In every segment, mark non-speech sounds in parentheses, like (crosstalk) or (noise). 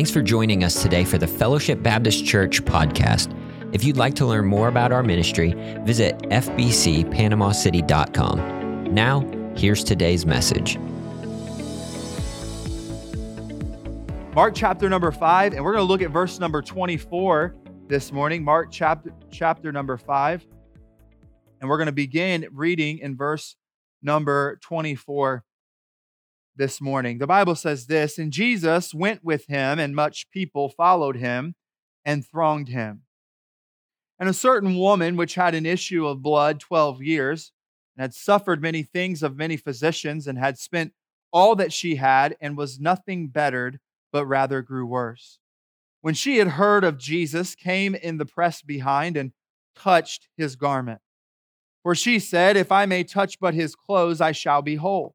Thanks for joining us today for the Fellowship Baptist Church podcast. If you'd like to learn more about our ministry, visit fbcpanamacity.com. Now, here's today's message. Mark chapter number 5, and we're going to look at verse number 24 this morning. Mark chapter chapter number 5. And we're going to begin reading in verse number 24 this morning. The Bible says this And Jesus went with him, and much people followed him and thronged him. And a certain woman, which had an issue of blood 12 years, and had suffered many things of many physicians, and had spent all that she had, and was nothing bettered, but rather grew worse. When she had heard of Jesus, came in the press behind and touched his garment. For she said, If I may touch but his clothes, I shall be whole.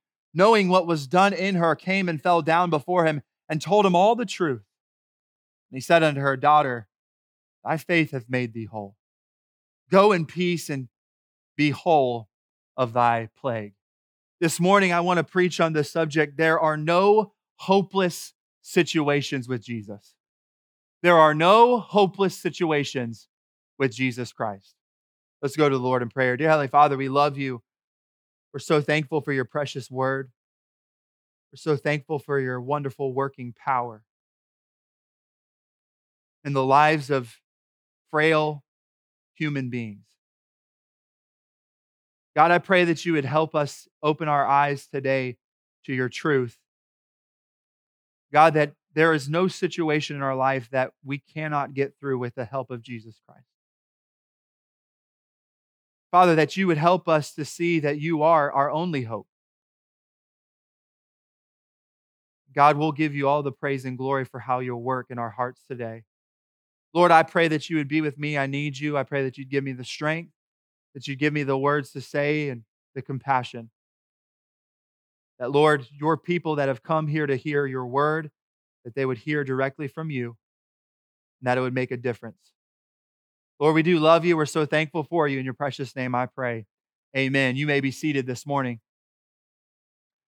knowing what was done in her, came and fell down before him and told him all the truth. And he said unto her, Daughter, thy faith hath made thee whole. Go in peace and be whole of thy plague. This morning, I want to preach on this subject. There are no hopeless situations with Jesus. There are no hopeless situations with Jesus Christ. Let's go to the Lord in prayer. Dear Heavenly Father, we love you. We're so thankful for your precious word. We're so thankful for your wonderful working power in the lives of frail human beings. God, I pray that you would help us open our eyes today to your truth. God, that there is no situation in our life that we cannot get through with the help of Jesus Christ. Father, that you would help us to see that you are our only hope. God will give you all the praise and glory for how you'll work in our hearts today. Lord, I pray that you would be with me. I need you. I pray that you'd give me the strength, that you'd give me the words to say and the compassion. That, Lord, your people that have come here to hear your word, that they would hear directly from you, and that it would make a difference. Lord, we do love you. We're so thankful for you. In your precious name, I pray. Amen. You may be seated this morning.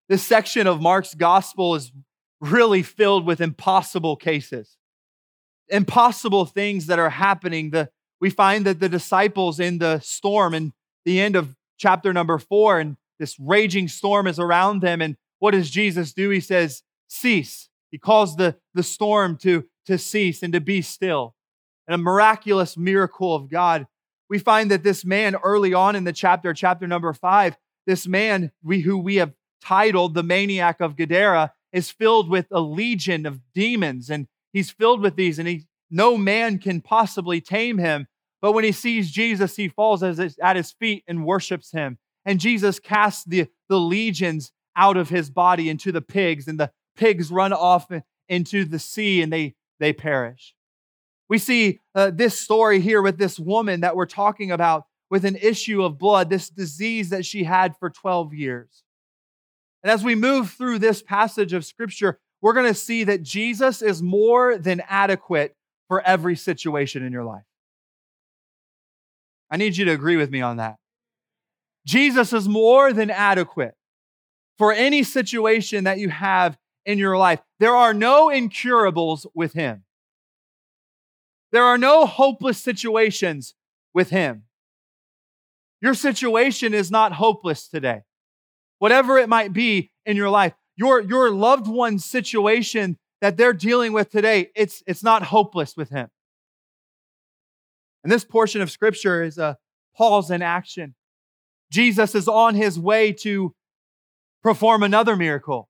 This section of Mark's gospel is really filled with impossible cases, impossible things that are happening. The, we find that the disciples in the storm in the end of chapter number four, and this raging storm is around them. And what does Jesus do? He says, Cease. He calls the, the storm to, to cease and to be still and a miraculous miracle of God. We find that this man early on in the chapter, chapter number five, this man we, who we have titled the maniac of Gadara is filled with a legion of demons and he's filled with these and he, no man can possibly tame him. But when he sees Jesus, he falls at his feet and worships him. And Jesus casts the, the legions out of his body into the pigs, and the pigs run off into the sea and they, they perish. We see uh, this story here with this woman that we're talking about with an issue of blood, this disease that she had for 12 years. And as we move through this passage of scripture, we're going to see that Jesus is more than adequate for every situation in your life. I need you to agree with me on that. Jesus is more than adequate for any situation that you have in your life. There are no incurables with him. There are no hopeless situations with Him. Your situation is not hopeless today. Whatever it might be in your life, your, your loved one's situation that they're dealing with today, it's, it's not hopeless with Him. And this portion of Scripture is a pause in action. Jesus is on his way to perform another miracle.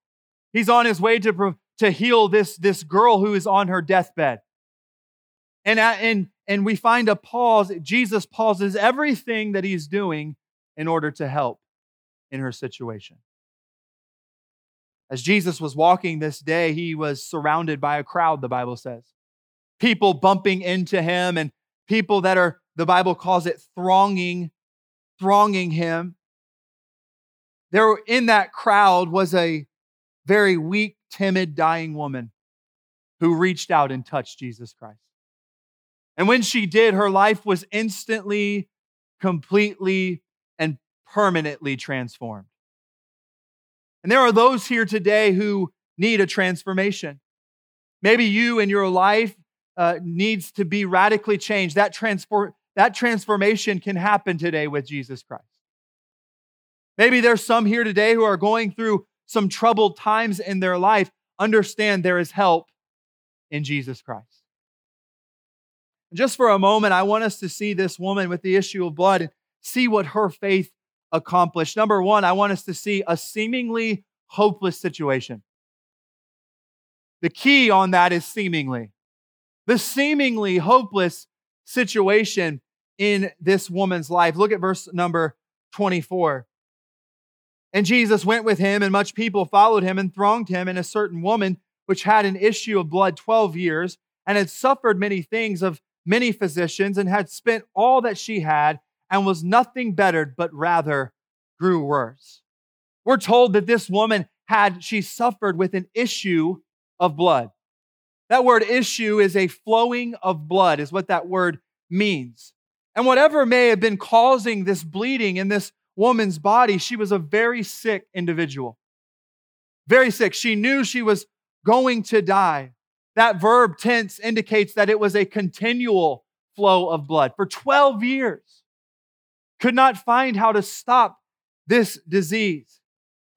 He's on his way to, to heal this, this girl who is on her deathbed. And, and, and we find a pause. Jesus pauses everything that he's doing in order to help in her situation. As Jesus was walking this day, he was surrounded by a crowd, the Bible says. people bumping into him and people that are, the Bible calls it thronging, thronging him. There in that crowd was a very weak, timid, dying woman who reached out and touched Jesus Christ. And when she did, her life was instantly, completely, and permanently transformed. And there are those here today who need a transformation. Maybe you and your life uh, needs to be radically changed. That, transform, that transformation can happen today with Jesus Christ. Maybe there's some here today who are going through some troubled times in their life. Understand there is help in Jesus Christ. Just for a moment, I want us to see this woman with the issue of blood and see what her faith accomplished. Number one, I want us to see a seemingly hopeless situation. The key on that is seemingly. The seemingly hopeless situation in this woman's life. Look at verse number 24. And Jesus went with him, and much people followed him and thronged him. And a certain woman, which had an issue of blood 12 years, and had suffered many things of many physicians, and had spent all that she had, and was nothing bettered, but rather grew worse. We're told that this woman had, she suffered with an issue of blood. That word issue is a flowing of blood, is what that word means. And whatever may have been causing this bleeding in this woman's body, she was a very sick individual. Very sick. She knew she was going to die. That verb tense indicates that it was a continual flow of blood for 12 years. Could not find how to stop this disease.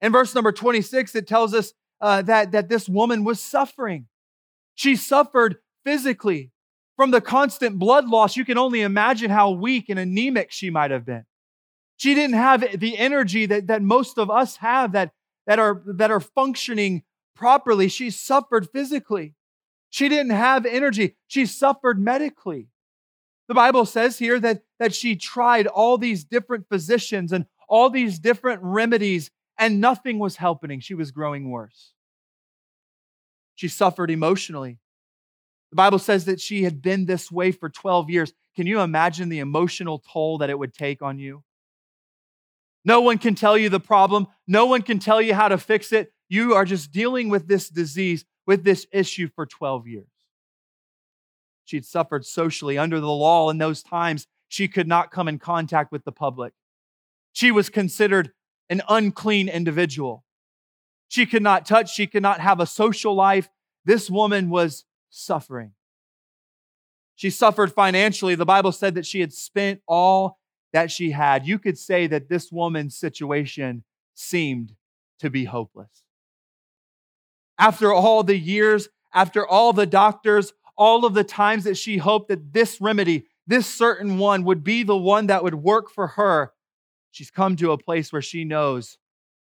In verse number 26, it tells us uh, that, that this woman was suffering. She suffered physically from the constant blood loss. You can only imagine how weak and anemic she might have been. She didn't have the energy that, that most of us have that, that, are, that are functioning properly. She suffered physically. She didn't have energy. She suffered medically. The Bible says here that, that she tried all these different physicians and all these different remedies and nothing was helping. She was growing worse. She suffered emotionally. The Bible says that she had been this way for 12 years. Can you imagine the emotional toll that it would take on you? No one can tell you the problem. No one can tell you how to fix it. You are just dealing with this disease, with this issue for 12 years. She'd suffered socially under the law in those times. She could not come in contact with the public. She was considered an unclean individual. She could not touch, she could not have a social life. This woman was suffering. She suffered financially. The Bible said that she had spent all that she had. You could say that this woman's situation seemed to be hopeless. After all the years, after all the doctors, all of the times that she hoped that this remedy, this certain one, would be the one that would work for her, she's come to a place where she knows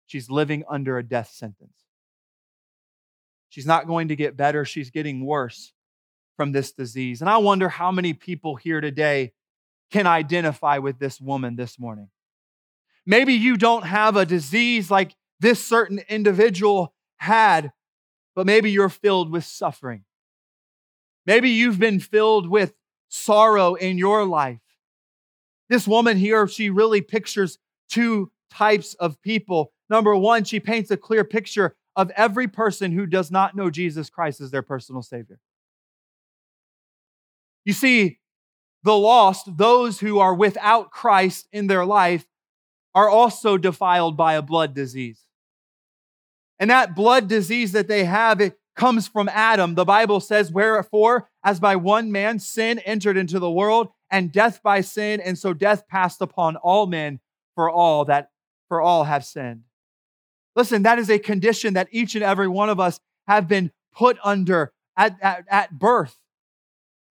she's living under a death sentence. She's not going to get better, she's getting worse from this disease. And I wonder how many people here today can identify with this woman this morning. Maybe you don't have a disease like this certain individual had, but maybe you're filled with suffering. Maybe you've been filled with sorrow in your life. This woman here, she really pictures two types of people. Number one, she paints a clear picture of every person who does not know Jesus Christ as their personal Savior. You see, the lost, those who are without Christ in their life, are also defiled by a blood disease. And that blood disease that they have, it comes from Adam. The Bible says, Wherefore, as by one man sin entered into the world, and death by sin, and so death passed upon all men, for all that for all have sinned. Listen, that is a condition that each and every one of us have been put under at, at, at birth.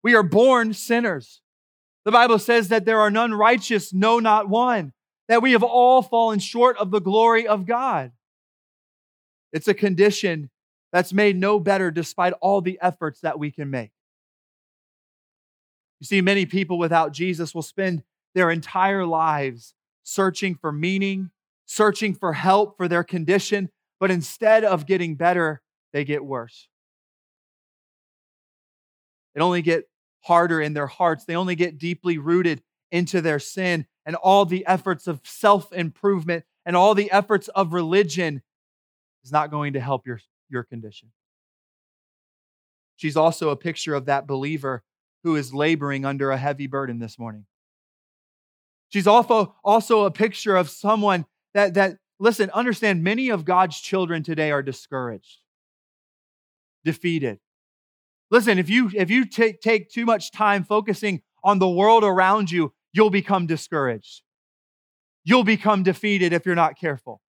We are born sinners. The Bible says that there are none righteous, no, not one, that we have all fallen short of the glory of God. It's a condition that's made no better despite all the efforts that we can make. You see, many people without Jesus will spend their entire lives searching for meaning, searching for help for their condition, but instead of getting better, they get worse. It only get harder in their hearts. They only get deeply rooted into their sin and all the efforts of self-improvement and all the efforts of religion is not going to help your, your condition. She's also a picture of that believer who is laboring under a heavy burden this morning. She's also, also a picture of someone that, that, listen, understand, many of God's children today are discouraged, defeated. Listen, if you if you take, take too much time focusing on the world around you, you'll become discouraged. You'll become defeated if you're not careful.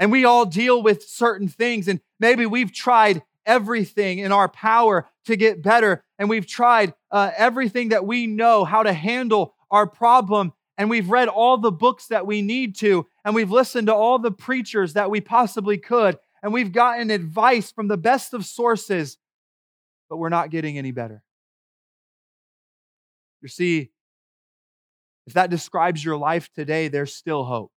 And we all deal with certain things, and maybe we've tried everything in our power to get better. And we've tried uh, everything that we know how to handle our problem. And we've read all the books that we need to. And we've listened to all the preachers that we possibly could. And we've gotten advice from the best of sources, but we're not getting any better. You see, if that describes your life today, there's still hope.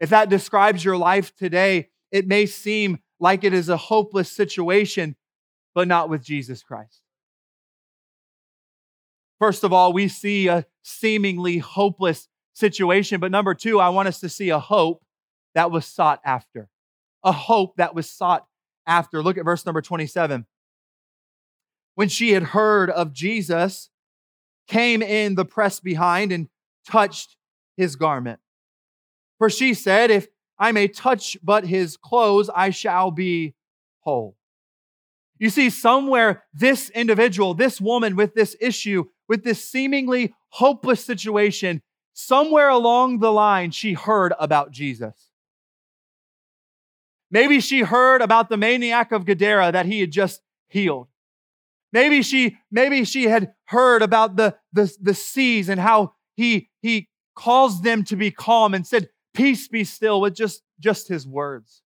If that describes your life today, it may seem like it is a hopeless situation, but not with Jesus Christ. First of all, we see a seemingly hopeless situation. But number two, I want us to see a hope that was sought after. A hope that was sought after. Look at verse number 27. When she had heard of Jesus, came in the press behind and touched his garment. For she said, If I may touch but his clothes, I shall be whole. You see, somewhere this individual, this woman with this issue, with this seemingly hopeless situation, somewhere along the line, she heard about Jesus. Maybe she heard about the maniac of Gadara that he had just healed. Maybe she, maybe she had heard about the, the, the seas and how he, he caused them to be calm and said, peace be still with just, just his words.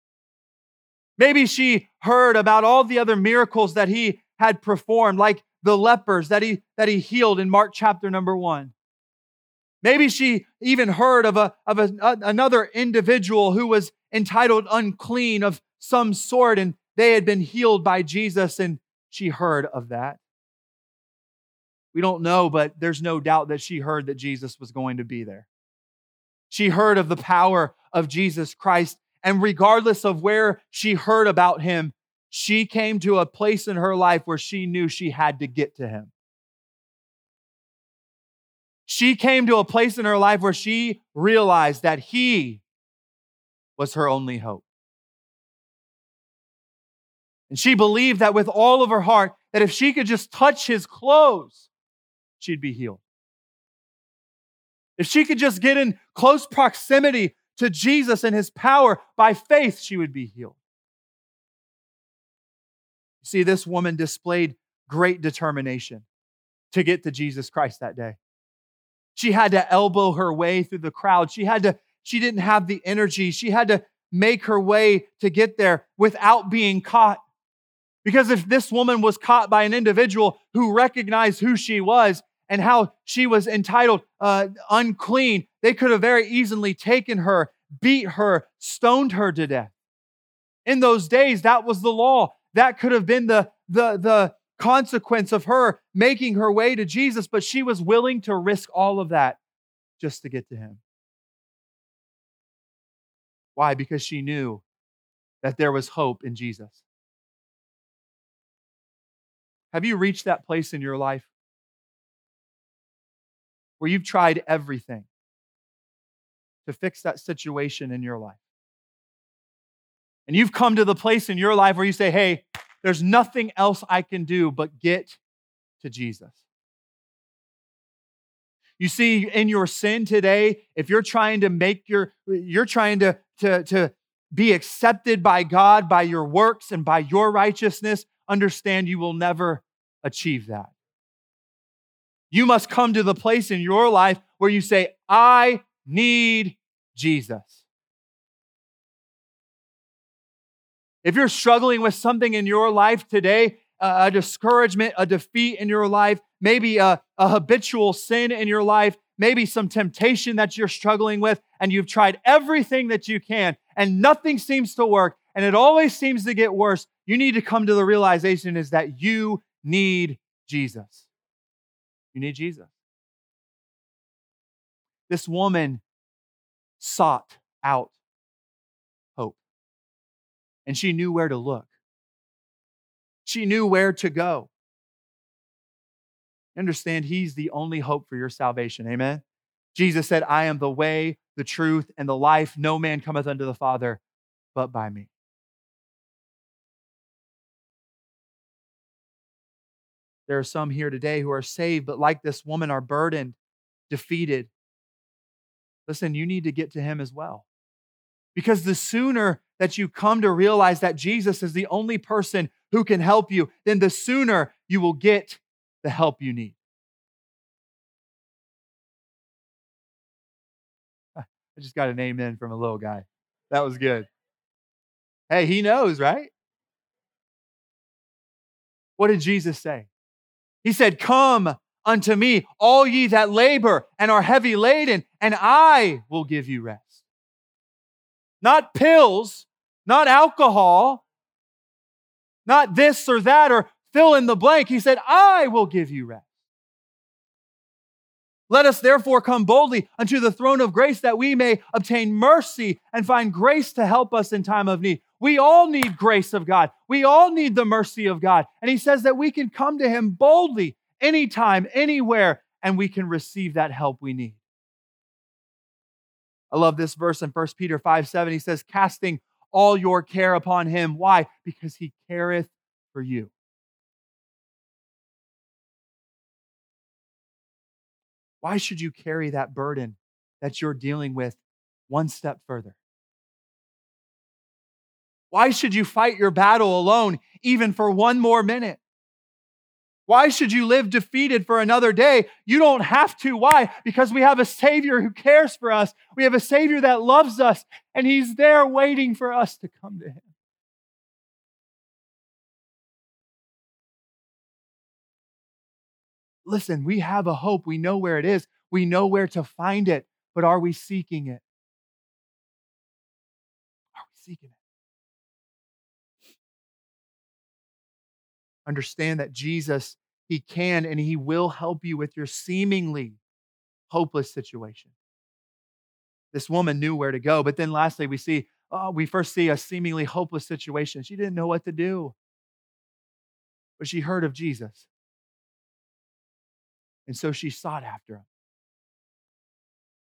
Maybe she heard about all the other miracles that he had performed, like the lepers that he, that he healed in Mark chapter number one. Maybe she even heard of, a, of a, uh, another individual who was entitled unclean of some sort, and they had been healed by Jesus, and she heard of that. We don't know, but there's no doubt that she heard that Jesus was going to be there. She heard of the power of Jesus Christ. And regardless of where she heard about him, she came to a place in her life where she knew she had to get to him. She came to a place in her life where she realized that he was her only hope. And she believed that with all of her heart, that if she could just touch his clothes, she'd be healed. If she could just get in close proximity to Jesus and his power by faith, she would be healed. See, this woman displayed great determination to get to Jesus Christ that day. She had to elbow her way through the crowd. She had to, she didn't have the energy. She had to make her way to get there without being caught. Because if this woman was caught by an individual who recognized who she was, and how she was entitled uh, unclean, they could have very easily taken her, beat her, stoned her to death. In those days, that was the law. That could have been the, the, the consequence of her making her way to Jesus, but she was willing to risk all of that just to get to him. Why? Because she knew that there was hope in Jesus. Have you reached that place in your life where you've tried everything to fix that situation in your life. And you've come to the place in your life where you say, hey, there's nothing else I can do but get to Jesus. You see, in your sin today, if you're trying to make your, you're trying to, to, to be accepted by God by your works and by your righteousness, understand you will never achieve that. You must come to the place in your life where you say, I need Jesus. If you're struggling with something in your life today, a discouragement, a defeat in your life, maybe a, a habitual sin in your life, maybe some temptation that you're struggling with, and you've tried everything that you can, and nothing seems to work, and it always seems to get worse, you need to come to the realization is that you need Jesus. You need Jesus. This woman sought out hope, and she knew where to look. She knew where to go. Understand, He's the only hope for your salvation. Amen. Jesus said, I am the way, the truth, and the life. No man cometh unto the Father but by me. There are some here today who are saved, but like this woman, are burdened, defeated. Listen, you need to get to him as well. Because the sooner that you come to realize that Jesus is the only person who can help you, then the sooner you will get the help you need. (laughs) I just got a name in from a little guy. That was good. Hey, he knows, right? What did Jesus say? He said, Come unto me, all ye that labor and are heavy laden, and I will give you rest. Not pills, not alcohol, not this or that, or fill in the blank. He said, I will give you rest. Let us therefore come boldly unto the throne of grace that we may obtain mercy and find grace to help us in time of need. We all need grace of God. We all need the mercy of God. And he says that we can come to him boldly anytime, anywhere, and we can receive that help we need. I love this verse in 1 Peter 5 7. He says, casting all your care upon him. Why? Because he careth for you. Why should you carry that burden that you're dealing with one step further? Why should you fight your battle alone even for one more minute? Why should you live defeated for another day? You don't have to. Why? Because we have a Savior who cares for us. We have a Savior that loves us, and He's there waiting for us to come to Him. Listen, we have a hope. We know where it is, we know where to find it, but are we seeking it? Are we seeking it? Understand that Jesus, He can and He will help you with your seemingly hopeless situation. This woman knew where to go. But then lastly, we see, oh, we first see a seemingly hopeless situation. She didn't know what to do. But she heard of Jesus. And so she sought after him.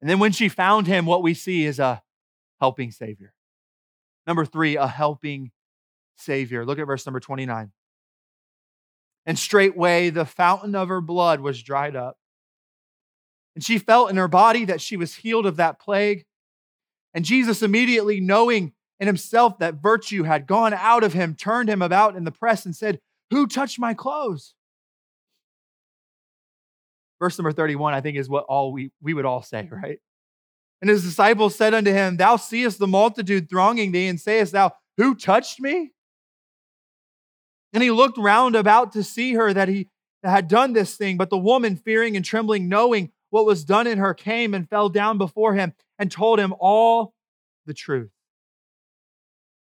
And then when she found him, what we see is a helping Savior. Number three, a helping Savior. Look at verse number 29. And straightway the fountain of her blood was dried up. And she felt in her body that she was healed of that plague. And Jesus, immediately knowing in himself that virtue had gone out of him, turned him about in the press and said, Who touched my clothes? Verse number 31, I think, is what all we, we would all say, right? And his disciples said unto him, Thou seest the multitude thronging thee, and sayest thou, Who touched me? And he looked round about to see her that he had done this thing. But the woman, fearing and trembling, knowing what was done in her, came and fell down before him and told him all the truth.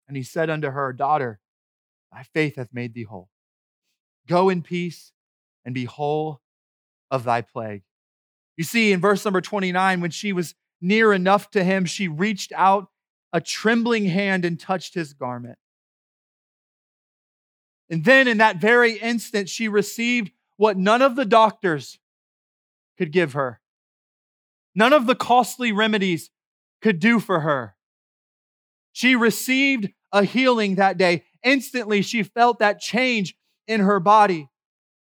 And he said unto her, Daughter, thy faith hath made thee whole. Go in peace and be whole of thy plague. You see, in verse number 29, when she was near enough to him, she reached out a trembling hand and touched his garment. And then in that very instant, she received what none of the doctors could give her, none of the costly remedies could do for her. She received a healing that day. Instantly, she felt that change in her body.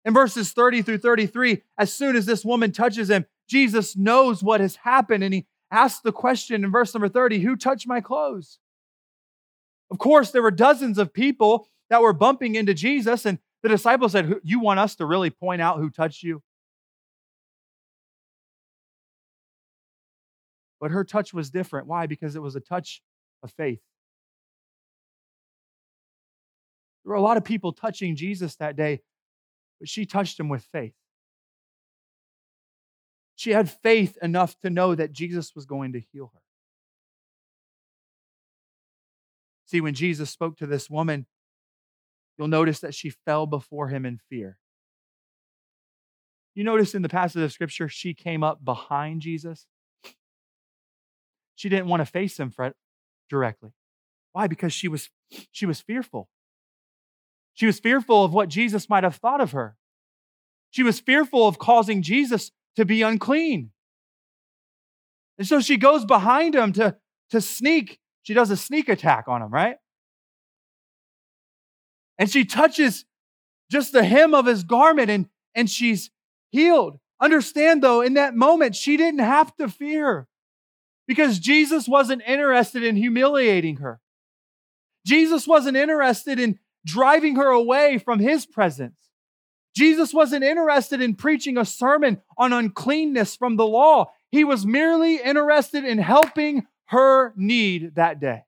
In verses 30 through 33, as soon as this woman touches him, Jesus knows what has happened and he asks the question in verse number 30 Who touched my clothes? Of course, there were dozens of people that were bumping into Jesus, and the disciples said, You want us to really point out who touched you? But her touch was different. Why? Because it was a touch of faith. There were a lot of people touching Jesus that day, but she touched him with faith. She had faith enough to know that Jesus was going to heal her. See, when Jesus spoke to this woman, you'll notice that she fell before him in fear. You notice in the passage of scripture, she came up behind Jesus. She didn't want to face him directly. Why? Because she was, she was fearful. She was fearful of what Jesus might have thought of her. She was fearful of causing Jesus to be unclean. And so she goes behind him to, to sneak. She does a sneak attack on him, right? And she touches just the hem of his garment and, and she's healed. Understand though, in that moment, she didn't have to fear because Jesus wasn't interested in humiliating her. Jesus wasn't interested in driving her away from his presence. Jesus wasn't interested in preaching a sermon on uncleanness from the law. He was merely interested in helping her need that day.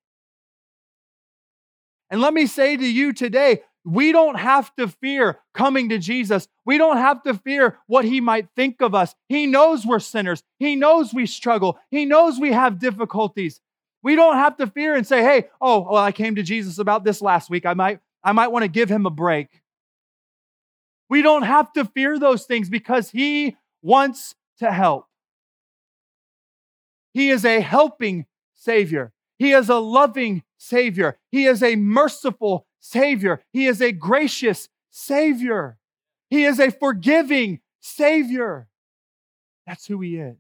And let me say to you today, we don't have to fear coming to Jesus. We don't have to fear what he might think of us. He knows we're sinners. He knows we struggle. He knows we have difficulties. We don't have to fear and say, "Hey, oh, well, I came to Jesus about this last week. I might I might want to give him a break." We don't have to fear those things because he wants to help. He is a helping savior. He is a loving savior. He is a merciful Savior. He is a gracious Savior. He is a forgiving Savior. That's who He is.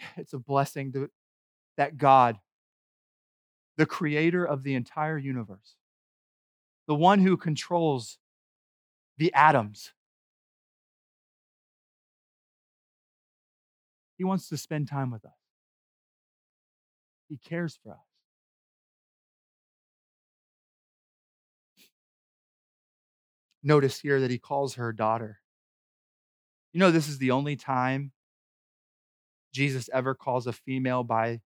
(sighs) It's a blessing to, that God, the creator of the entire universe, the one who controls the atoms, He wants to spend time with us. He cares for us. Notice here that he calls her daughter. You know, this is the only time Jesus ever calls a female by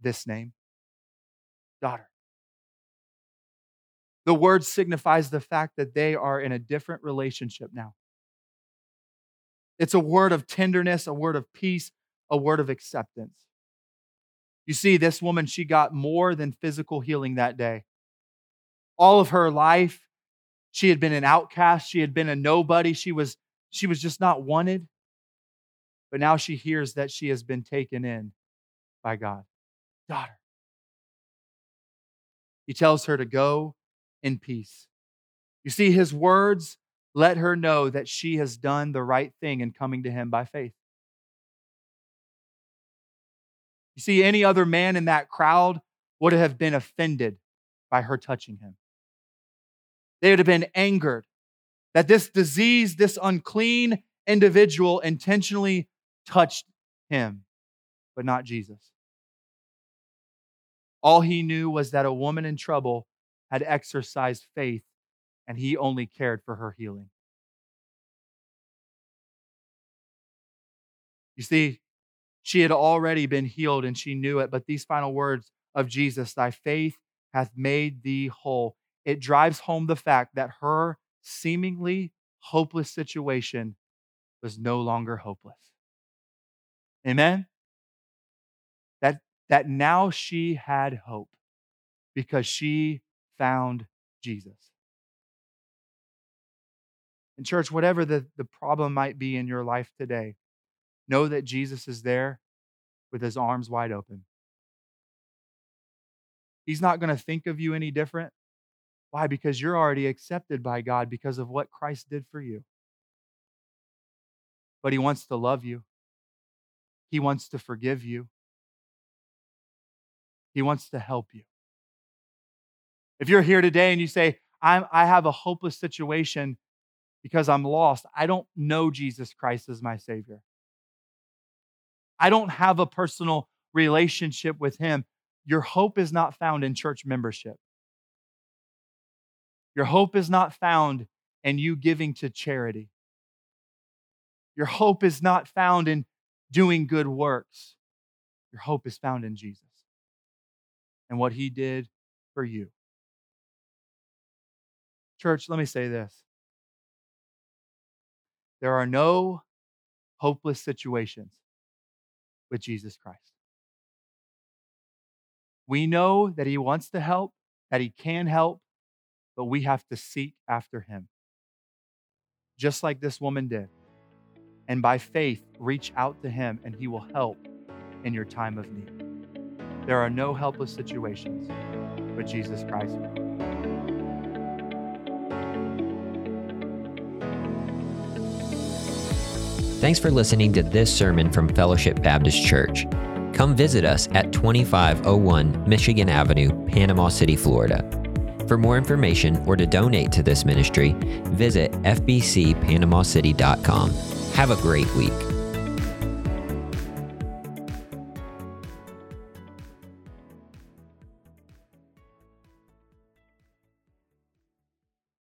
this name daughter. The word signifies the fact that they are in a different relationship now. It's a word of tenderness, a word of peace, a word of acceptance. You see, this woman, she got more than physical healing that day. All of her life, she had been an outcast. She had been a nobody. She was, she was just not wanted. But now she hears that she has been taken in by God. Daughter. He tells her to go in peace. You see, his words let her know that she has done the right thing in coming to him by faith. You see, any other man in that crowd would have been offended by her touching him. They would have been angered that this disease, this unclean individual intentionally touched him, but not Jesus. All he knew was that a woman in trouble had exercised faith and he only cared for her healing. You see, she had already been healed and she knew it. But these final words of Jesus, thy faith hath made thee whole, it drives home the fact that her seemingly hopeless situation was no longer hopeless. Amen? That, that now she had hope because she found Jesus. In church, whatever the, the problem might be in your life today, Know that Jesus is there with his arms wide open. He's not going to think of you any different. Why? Because you're already accepted by God because of what Christ did for you. But he wants to love you, he wants to forgive you, he wants to help you. If you're here today and you say, I have a hopeless situation because I'm lost, I don't know Jesus Christ as my Savior. I don't have a personal relationship with Him. Your hope is not found in church membership. Your hope is not found in you giving to charity. Your hope is not found in doing good works. Your hope is found in Jesus and what He did for you. Church, let me say this there are no hopeless situations with Jesus Christ. We know that He wants to help, that He can help, but we have to seek after Him, just like this woman did. And by faith, reach out to Him, and He will help in your time of need. There are no helpless situations with Jesus Christ. Thanks for listening to this sermon from Fellowship Baptist Church. Come visit us at 2501 Michigan Avenue, Panama City, Florida. For more information or to donate to this ministry, visit fbcpanamacity.com. Have a great week.